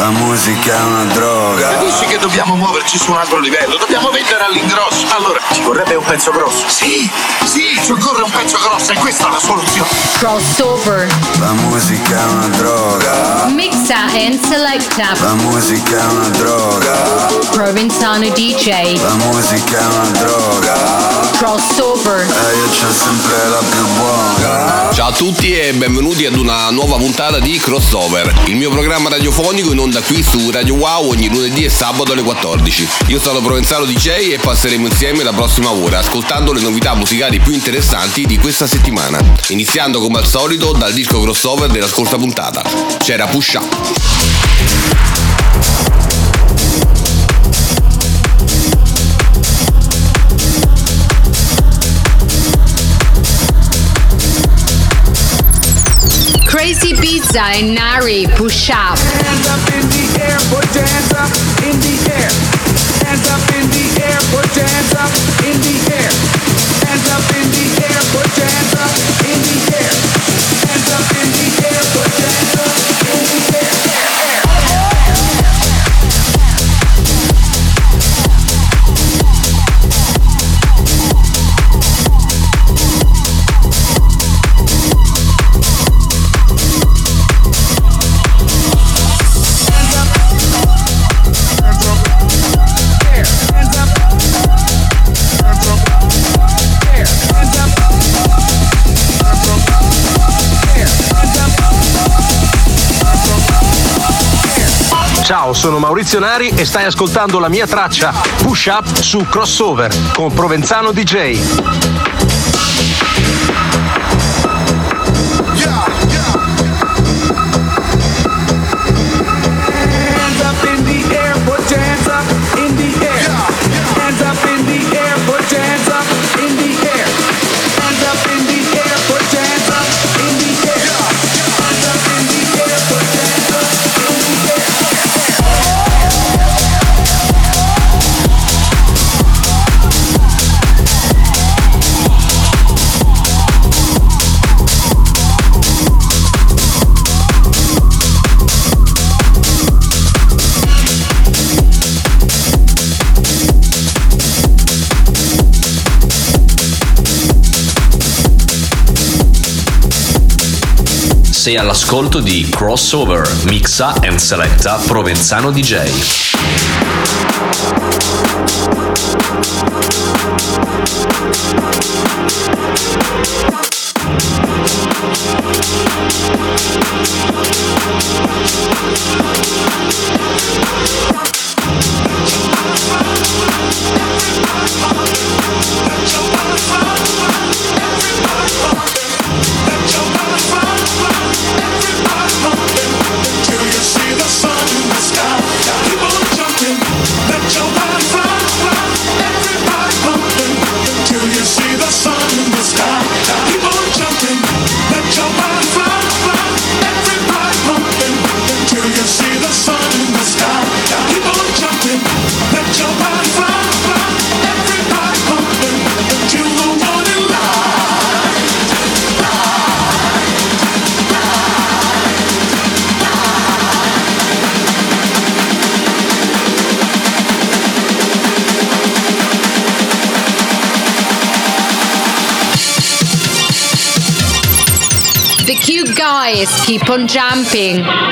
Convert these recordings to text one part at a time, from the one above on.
La musica è una droga. Capisci che dobbiamo muoverci su un altro livello? Dobbiamo vendere all'ingrosso. Allora, ci vorrebbe un pezzo grosso. Sì, sì, ci occorre un pezzo grosso e questa è la soluzione. Crossover. La musica è una droga. Mixa and selecta. La musica è una droga. Provenzano DJ. La musica è una droga. Crossover. E io c'ho sempre la più buona. Ciao a tutti e benvenuti ad una nuova puntata di Crossover, il mio programma radiofonico in onda qui su Radio Wow ogni lunedì e sabato alle 14. Io sono Provenzano DJ e passeremo insieme la prossima ora ascoltando le novità musicali più interessanti di questa settimana. Iniziando come al solito dal disco crossover della scorsa puntata. C'era Push Up. Crazy Pizza and Nari Push Up. Hands up in the air, put your hands up in the air. Hands up in the air, put your hands up in the air. Hands up in the air, put your hands up in the air. Ciao, sono Maurizio Nari e stai ascoltando la mia traccia Push Up su Crossover con Provenzano DJ. Sei all'ascolto di Crossover, mixa and selecta Provenzano DJ. The keep on jumping.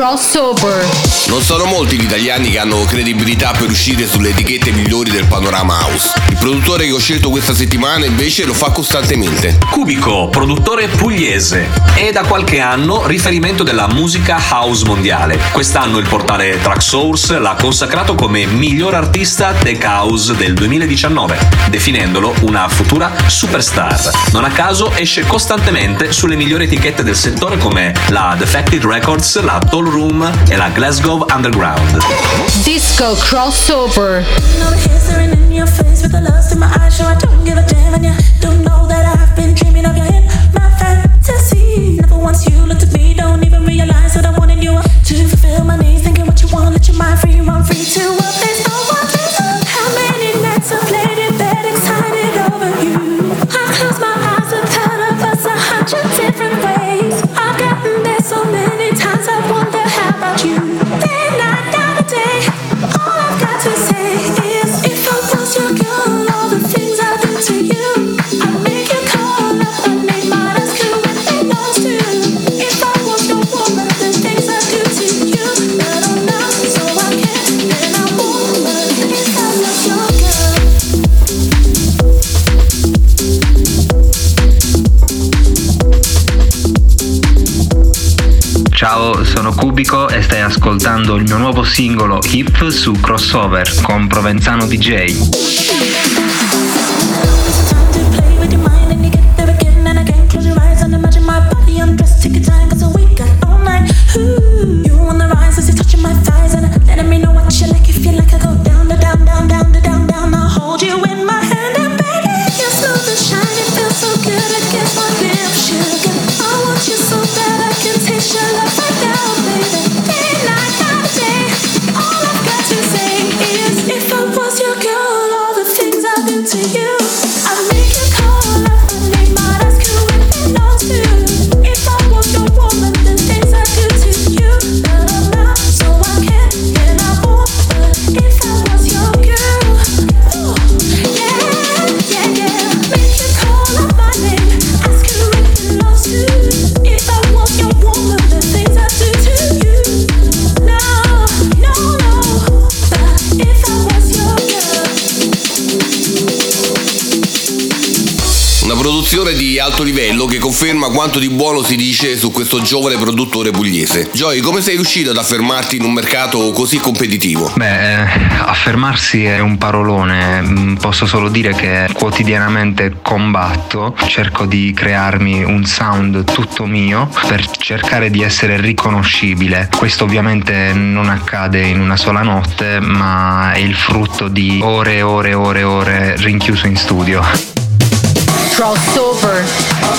Crossover. Non sono molti gli italiani che hanno credibilità per uscire sulle etichette migliori del panorama house. Il produttore che ho scelto questa settimana invece lo fa costantemente. Cubico, produttore pugliese e da qualche anno riferimento della musica house mondiale. Quest'anno il portale Tracksource l'ha consacrato come miglior artista tech house del 2019, definendolo una futura superstar. Non a caso esce costantemente sulle migliori etichette del settore come la Defected Records, la Toll Room e la Glasgow Underground. Disco crossover. know the stai ascoltando il mio nuovo singolo Hip su Crossover con Provenzano DJ. Conferma quanto di buono si dice su questo giovane produttore pugliese. Joy, come sei riuscito ad affermarti in un mercato così competitivo? Beh, eh, affermarsi è un parolone, Mm, posso solo dire che quotidianamente combatto, cerco di crearmi un sound tutto mio per cercare di essere riconoscibile. Questo ovviamente non accade in una sola notte, ma è il frutto di ore e ore e ore e ore rinchiuso in studio. Crossover.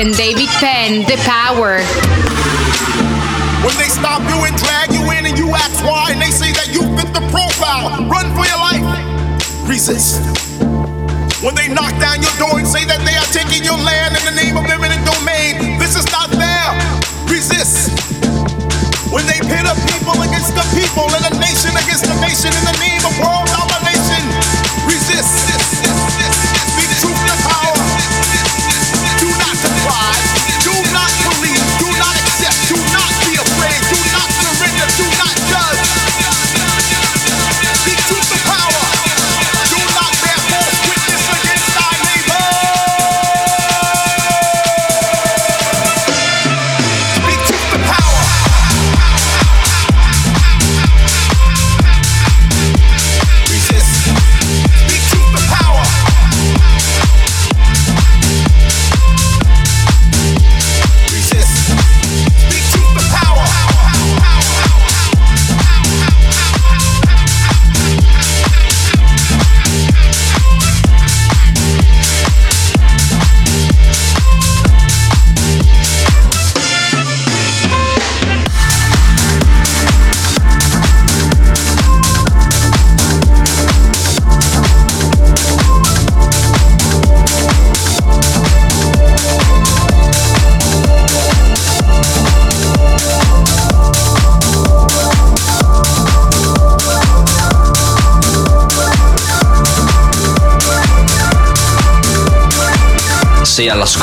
And David Penn, The Power. When they stop you and drag you in and you ask why, and they say that you fit the profile, run for your life. Resist. When they knock down your door and say that they are taking your land in the name of eminent domain, this is not fair. Resist. When they pit a people against the people and a nation against a nation in the name of world domination,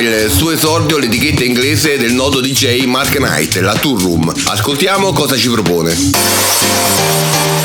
Il suo esordio l'etichetta inglese del noto DJ Mark Knight, la Tour Room. Ascoltiamo cosa ci propone.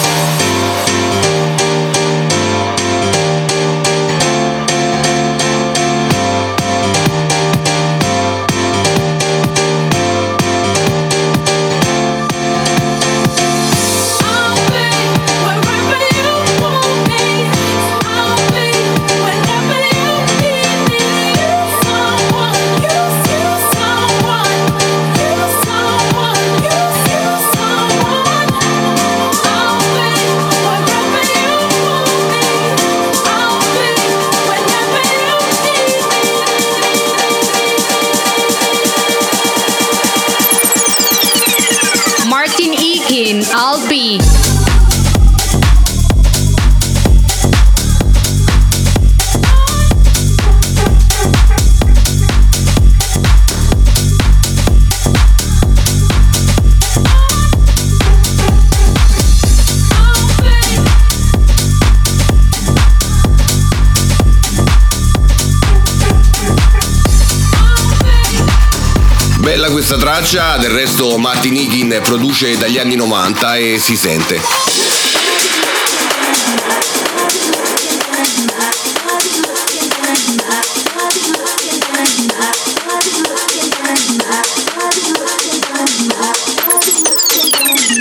Questa traccia, del resto Martin Higgin produce dagli anni 90 e si sente.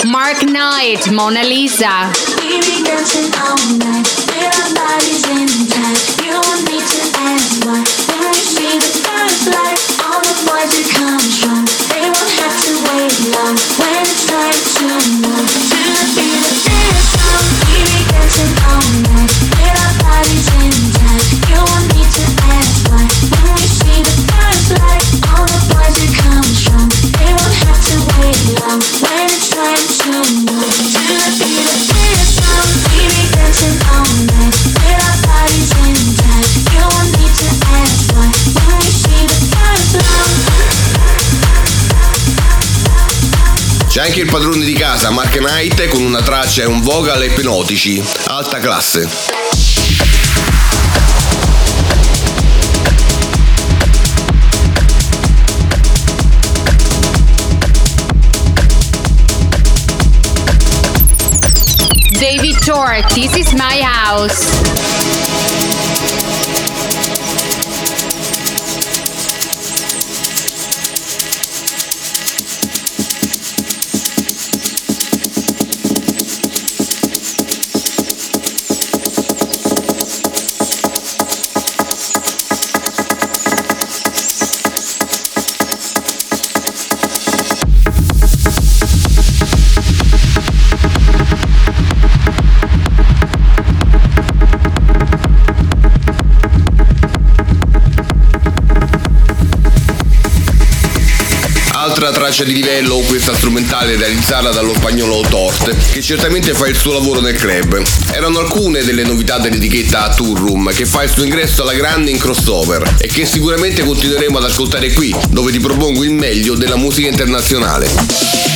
Mark Knight, Mona Lisa. Boys coming strong. They won't have to wait long when it's time to move C'è anche il padrone di casa, Mark Knight, con una traccia e un vocal ipnotici. Alta classe. David Tork, This is my house. Di livello, questa strumentale realizzata dallo spagnolo Tort, che certamente fa il suo lavoro nel club. Erano alcune delle novità dell'etichetta Tour Room, che fa il suo ingresso alla grande in crossover e che sicuramente continueremo ad ascoltare qui, dove ti propongo il meglio della musica internazionale.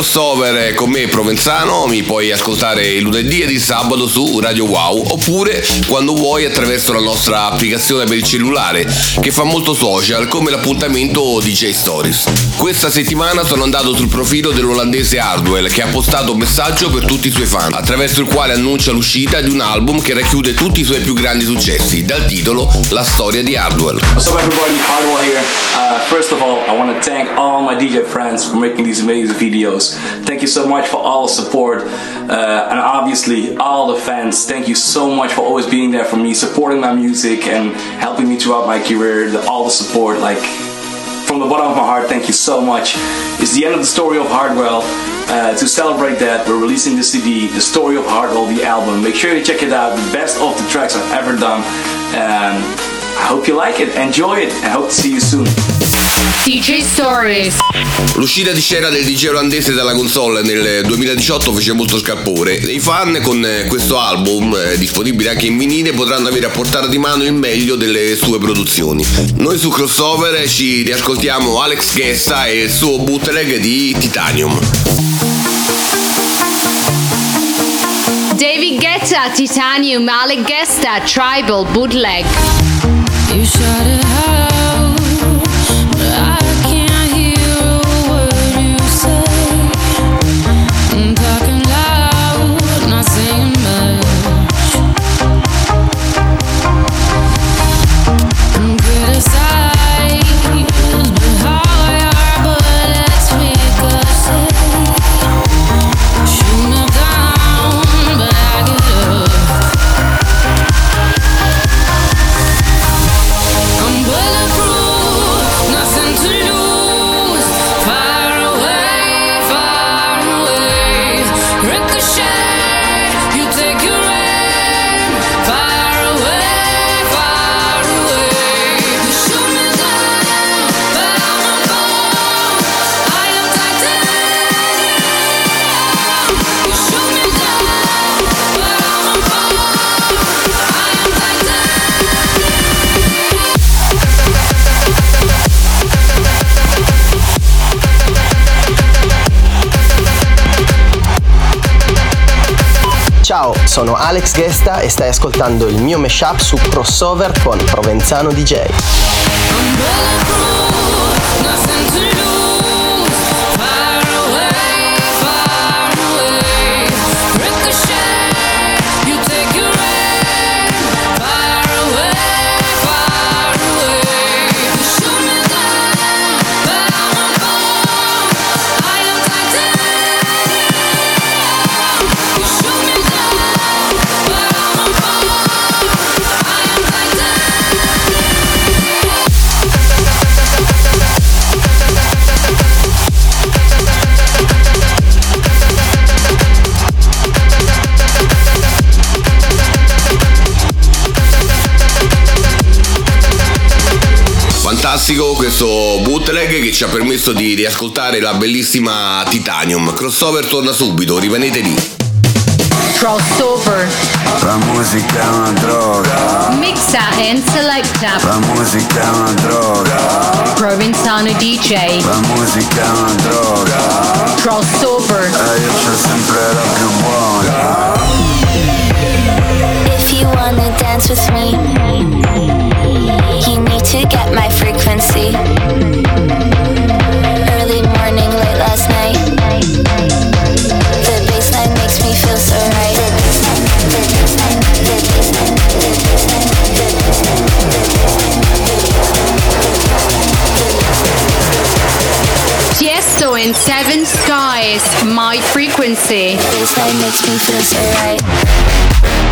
Crossover con me Provenzano, mi puoi ascoltare il lunedì e il sabato su Radio Wow oppure quando vuoi attraverso la nostra applicazione per il cellulare che fa molto social come l'appuntamento DJ Stories. Questa settimana sono andato sul profilo dell'olandese Hardwell che ha postato un messaggio per tutti i suoi fan, attraverso il quale annuncia l'uscita di un album che racchiude tutti i suoi più grandi successi, dal titolo La storia di Hardwell. What's up everybody, Hardwell here. Uh, first of all, I want to thank all my DJ friends for making these amazing videos. Thank you so much for all the support uh, and obviously all the fans. Thank you so much for always being there for me, supporting my music and helping me throughout my career. All the support, like from the bottom of my heart, thank you so much. It's the end of the story of Hardwell. Uh, to celebrate that, we're releasing the CD, The Story of Hardwell, the album. Make sure you check it out. The best of the tracks I've ever done. And I hope you like it, enjoy it, and hope to see you soon. DJ Stories. L'uscita di scena del DJ olandese dalla console nel 2018 fece molto scalpore e i fan con questo album, eh, disponibile anche in vinile, potranno avere a portata di mano il meglio delle sue produzioni. Noi su Crossover ci riascoltiamo Alex Gessa e il suo bootleg di Titanium. David Guetta, Titanium, Alec Gesta, Tribal, Bootleg. You shut it out, Ciao, sono Alex Gesta e stai ascoltando il mio mashup su crossover con Provenzano DJ. Nothing Fantastico questo bootleg che ci ha permesso di riascoltare la bellissima Titanium. Crossover torna subito, rimanete lì. Crossover. La musica è una droga. Mixa and selecta. La musica è una droga. Provenzano DJ. La musica è una droga. Crossover. E io c'ho sempre la più buona. If you wanna dance with me, you get my frequency. Early morning, late last night. The baseline makes me feel so right. And Seven Skies. My frequency. Makes me feel so right.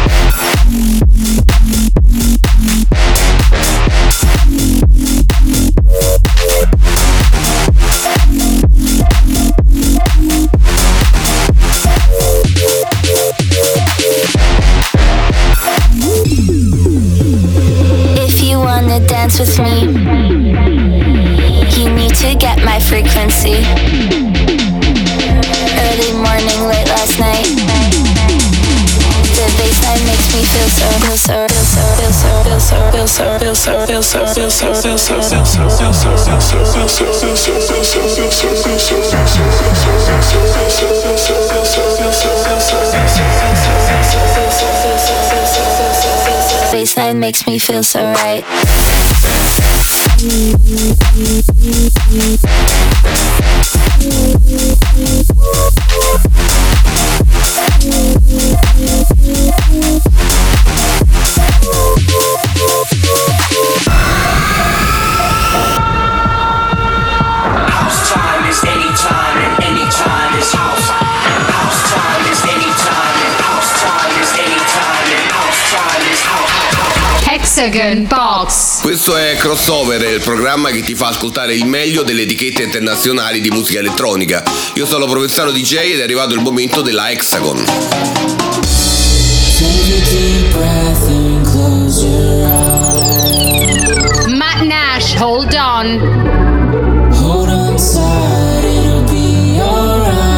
Baseline makes me feel so right. House Hexagon Box. Questo è Crossover, il programma che ti fa ascoltare il meglio delle etichette internazionali di musica elettronica. Io sono Provenzano DJ ed è arrivato il momento della Hexagon. Matt Nash, hold on. Hold on tight, it'll be alright.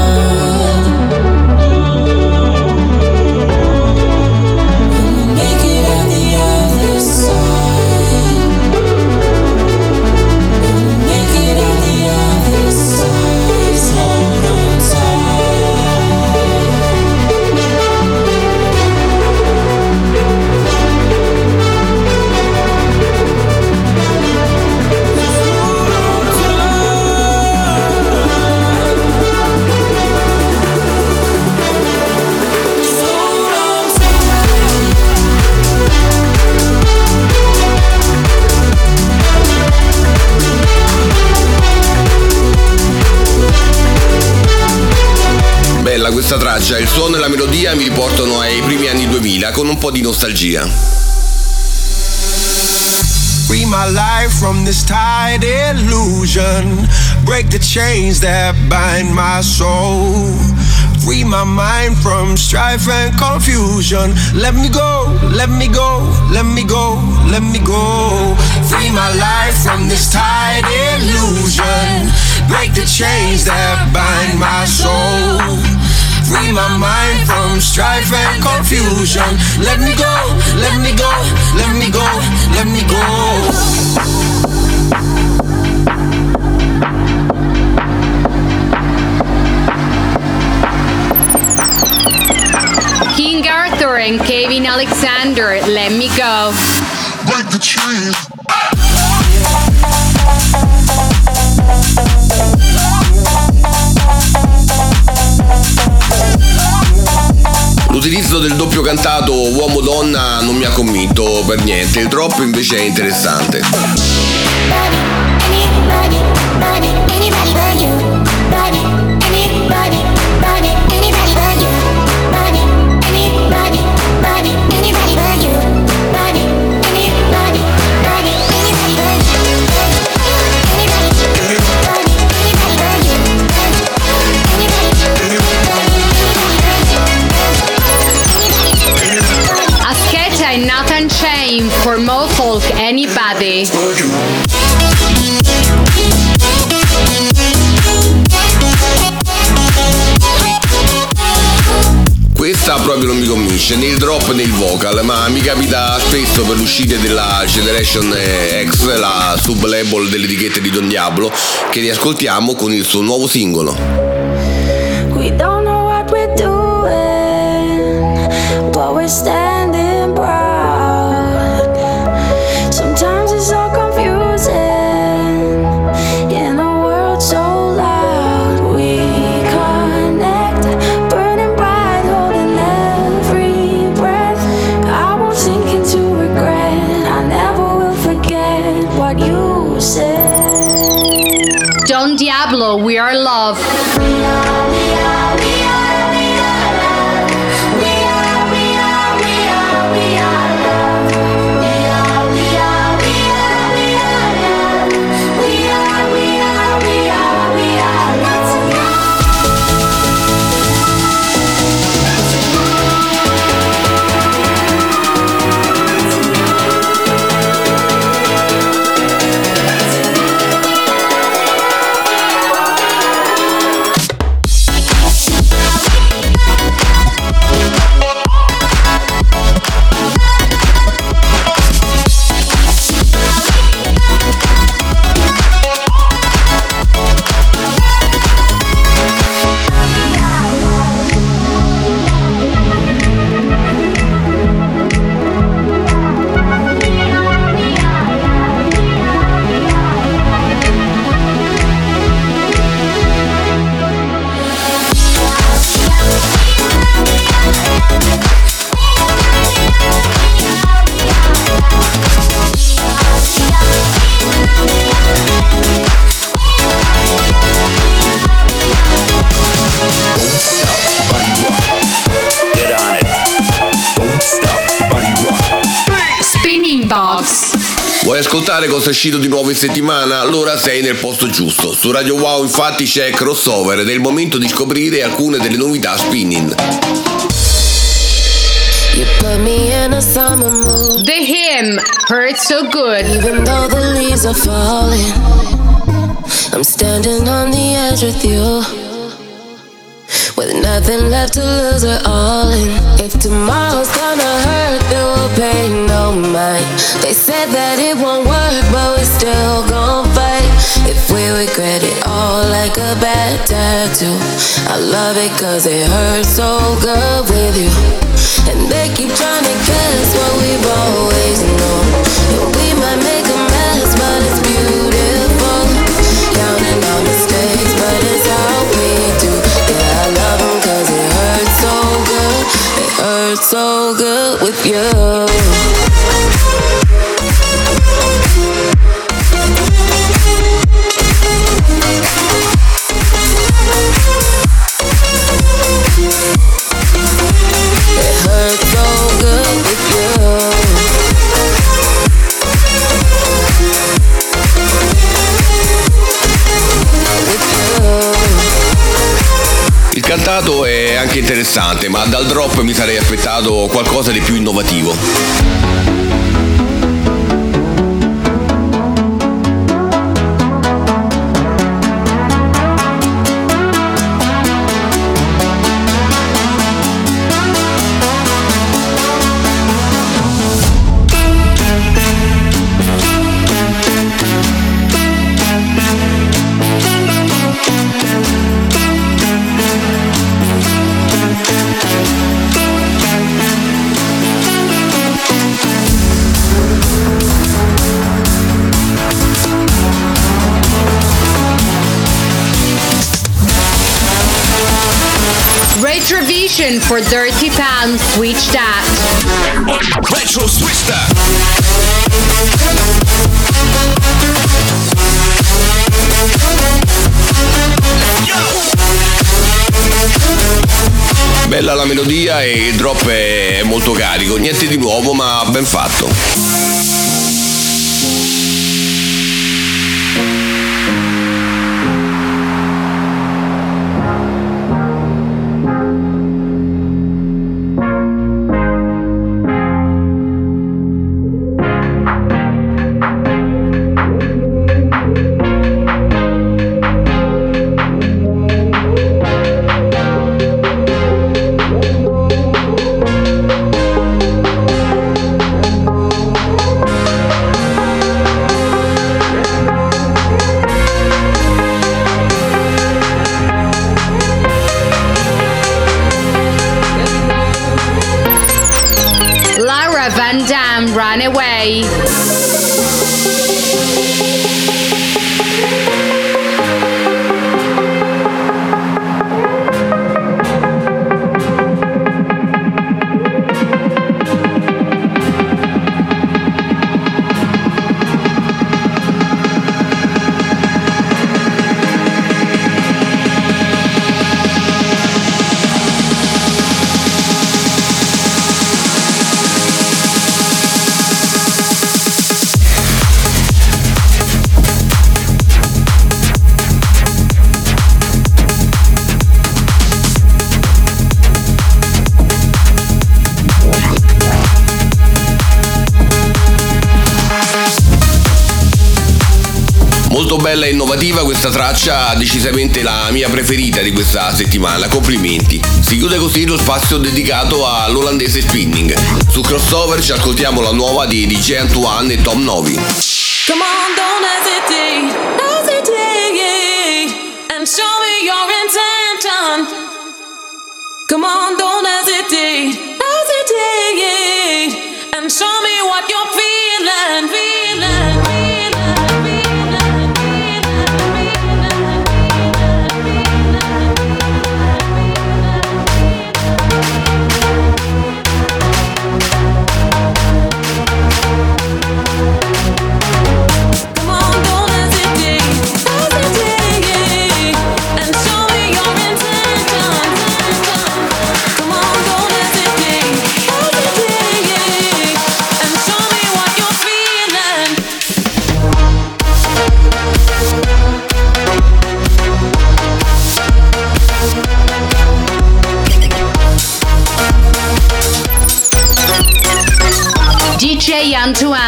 Bella questa traccia, il suono e la melodia mi riportano ai primi anni 2000 con un po' di nostalgia. Free my life from this tired illusion. Break the chains that bind my soul. Free my mind from strife and confusion. Let me go, let me go, let me go, let me go. Free my life from this tired illusion. Break the chains that bind my soul. Free my mind from strife and confusion. Let me go, let me go, let me go, let me go. King Arthur and Kevin Alexander, let me go. Break the chains. L'utilizzo del doppio cantato uomo-donna non mi ha convinto per niente, il drop invece è interessante. Asketa Anybody. Questa proprio non mi convince, né il drop né il vocal, ma mi capita spesso per l'uscita della Generation X, la sub-label delle etichette di Don Diablo, che riascoltiamo con il suo nuovo singolo. We don't know what we're doing, but we're ascoltare cosa è uscito di nuovo in settimana? Allora sei nel posto giusto. Su Radio Wow infatti c'è crossover ed è il momento di scoprire alcune delle novità spinning. You put me in a summer mood. The hymn hurts so good. Even though the leaves are falling, I'm standing on the edge with you. With nothing left to lose, we're all in. If tomorrow's gonna hurt, then we'll pay no mind. They said that it won't work, but we're still gon' fight. If we regret it all like a bad tattoo, I love it cause it hurts so good with you. And they keep trying to guess what we've always known. So good with you. Interessante, ma dal drop mi sarei aspettato qualcosa di più innovativo. Retrovision for Dirty Pound Switch That. Retro Switch That. Bella la melodia e il drop è molto carico, niente di nuovo ma ben fatto. Questa traccia, decisamente la mia preferita di questa settimana, complimenti. Si chiude così lo spazio dedicato all'olandese spinning. Su crossover ci ascoltiamo la nuova di DJ Antoine e Tom Novi. Come on, don't hesitate, hesitate, and show me your intention. Come on, don't hesitate, hesitate, and show me what you're feeling, feeling,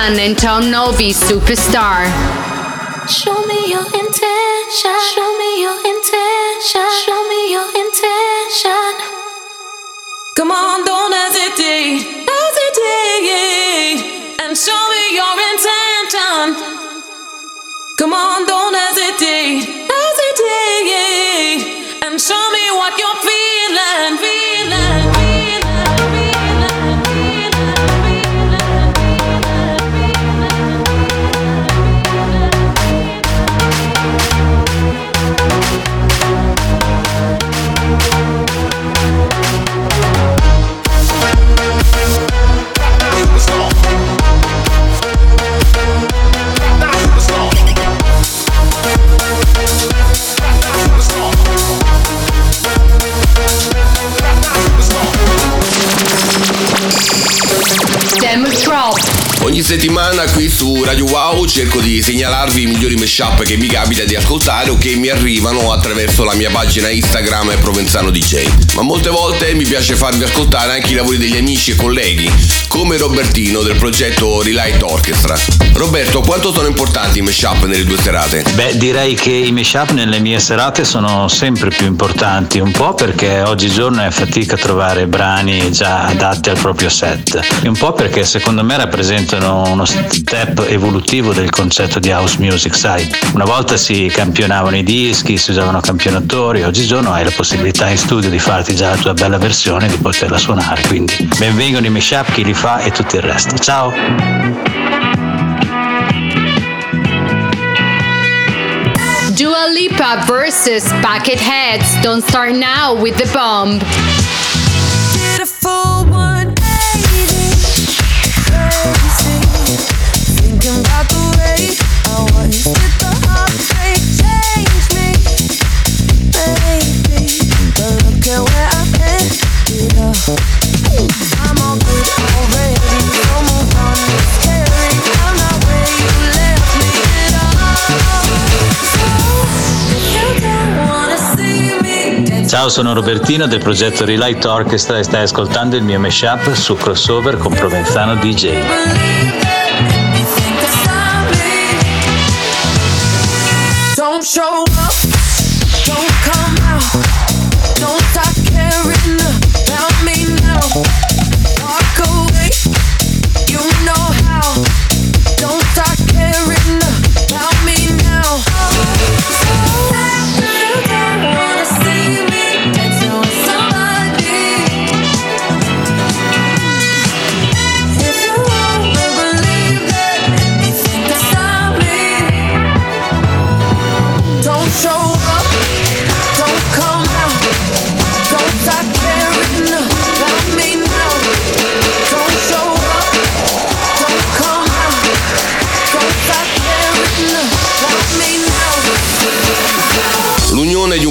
And Tom Novi Superstar. Show me your intention. Show me your intention. Show me your intention. Come on, don't hesitate. Hesitate. And show me your intention. Come on, don't hesitate. Hesitate. And show me what you're feeling. Feeling. Settimana qui su Radio Wow cerco di segnalarvi i migliori mashup che mi capita di ascoltare o che mi arrivano attraverso la mia pagina Instagram Provenzano DJ. Ma molte volte mi piace farvi ascoltare anche i lavori degli amici e colleghi, come Robertino del progetto Relight Orchestra. Roberto, quanto sono importanti i mashup nelle tue serate? Beh, direi che i mashup nelle mie serate sono sempre più importanti, un po' perché oggigiorno è fatica trovare brani già adatti al proprio set, e un po' perché secondo me rappresentano uno step evolutivo del concetto di house music, sai. Una volta si campionavano i dischi, si usavano campionatori, oggigiorno hai la possibilità in studio di farti già la tua bella versione e di poterla suonare, quindi benvengono i mashup, chi li fa e tutto il resto. Ciao! Dua Lipa versus Bucketheads. Don't start now with the bomb. Ciao, sono Robertino del progetto Relight Orchestra e stai ascoltando il mio mashup su crossover con Provenzano DJ. Show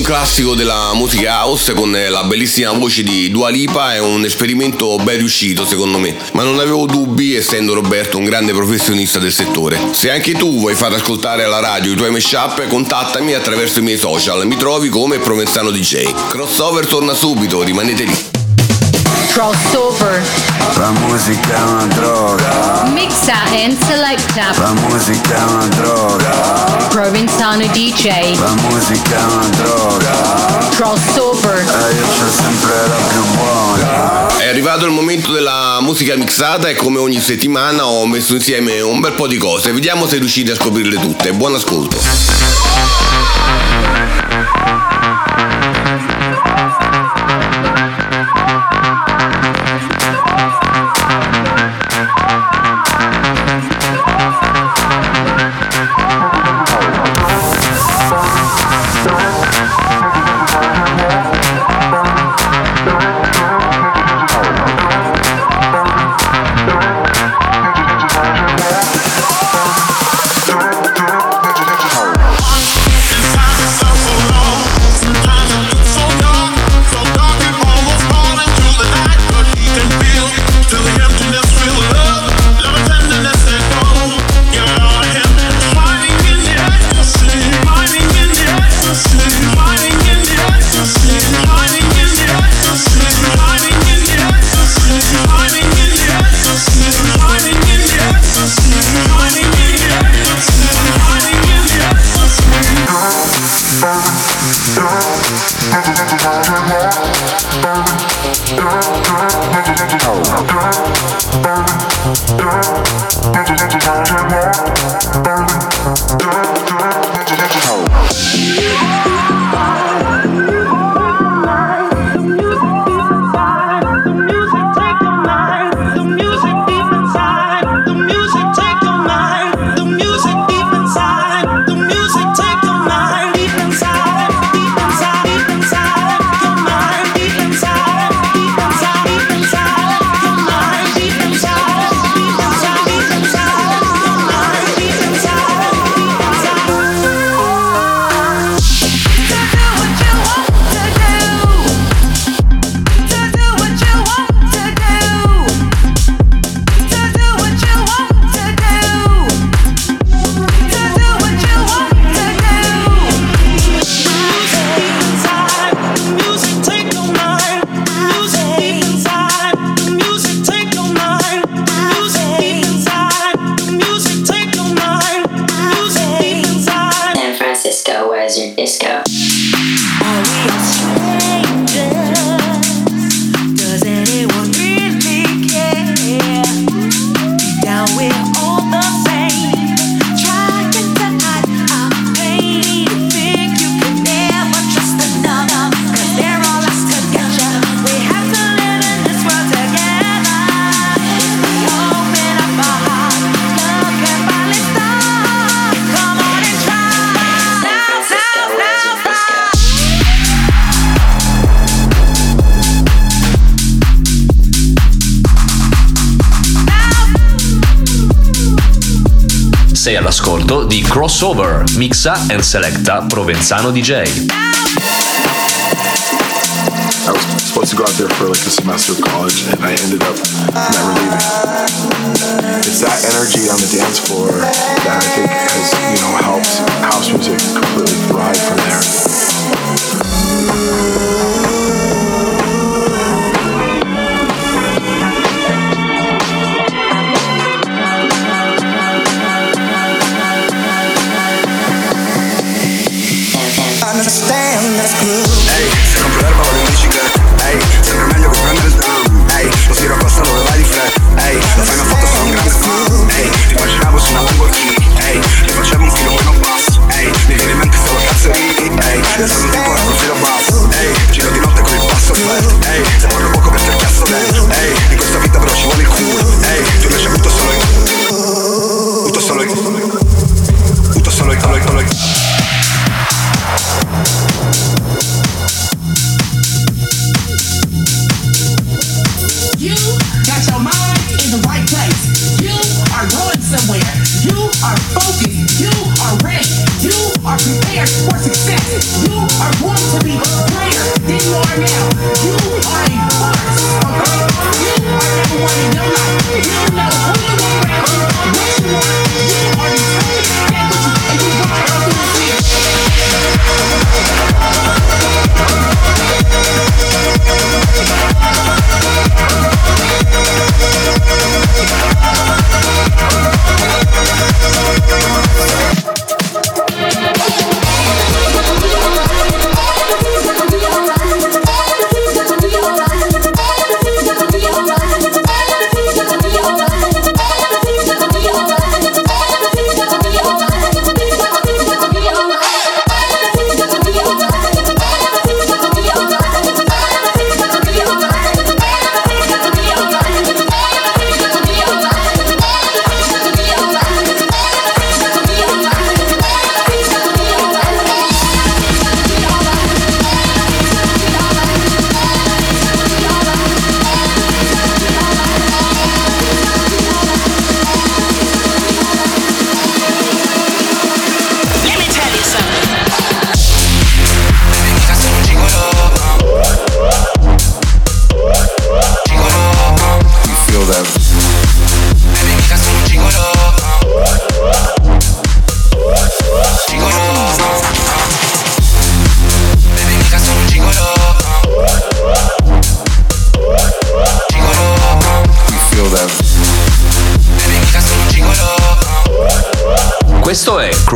un classico della musica house con la bellissima voce di Dua Lipa è un esperimento ben riuscito secondo me, ma non avevo dubbi essendo Roberto un grande professionista del settore. Se anche tu vuoi far ascoltare alla radio i tuoi mashup, contattami attraverso i miei social, mi trovi come Provenzano DJ. Crossover torna subito, rimanete lì. Crossover. La musica è una droga. Mixa and selecta. La musica è una droga. Provenzano DJ. La musica è una droga. Crossover. E io c'ho sempre la più buona. È arrivato il momento della musica mixata e come ogni settimana ho messo insieme un bel po' di cose. Vediamo se riuscite a scoprirle tutte. Buon ascolto. Crossover, mixa and selecta Provenzano DJ. I was supposed to go out there for like a semester of college, and I ended up never leaving. It's that energy on the dance floor that I think has, you know, helped house music completely thrive from there. Ehi, la fai una foto su un grande fan. Ehi, ti immaginavo su una Lamborghini. Ehi, ti facevo un filo meno basso. Ehi, mi viene in mente solo cazzo ridi. Ehi, adesso non ti importa il filo basso. Ehi, giro di notte con il passo flat. Ehi, se parlo poco perché il cazzo dentro. Ehi, in questa vita però ci vuole il culo. Ehi, tu invece butto solo il Butto solo il Butto solo il il solo il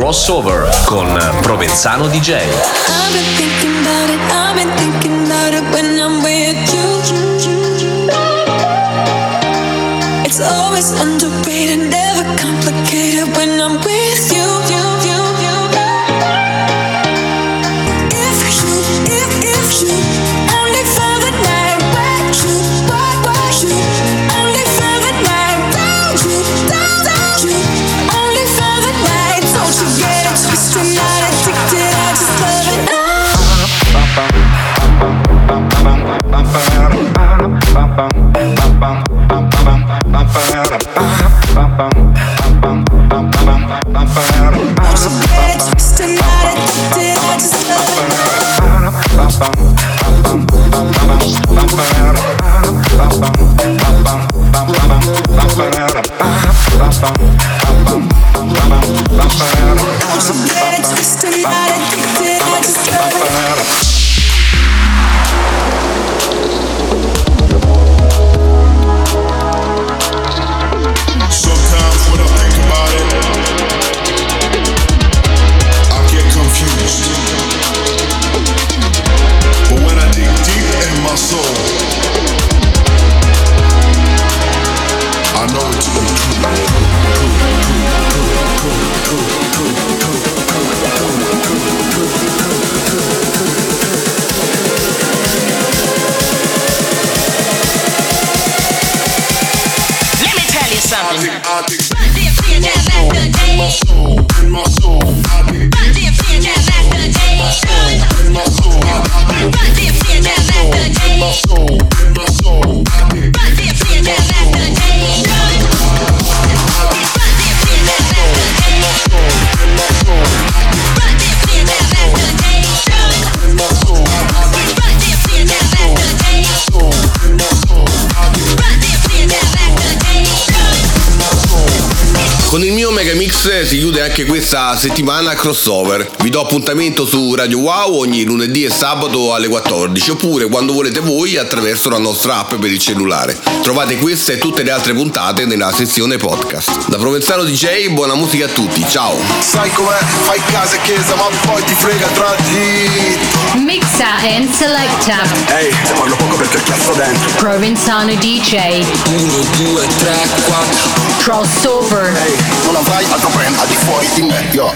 Crossover con Provenzano DJ. I'm so glad it's just a si chiude anche questa settimana crossover. Vi do appuntamento su Radio Wow ogni lunedì e sabato alle 14 oppure quando volete voi attraverso la nostra app per il cellulare. Trovate queste e tutte le altre puntate nella sezione podcast. Da Provenzano DJ, buona musica a tutti, ciao! Sai com'è? Fai casa e chiesa, ma poi ti frega tra di. Mixa and selecta. Ehi, te parlo poco perché ho il cazzo dentro. Provenzano DJ. 1, 2, 3, 4. Crossover. Non avrai altro brand al di fuori di me, yo.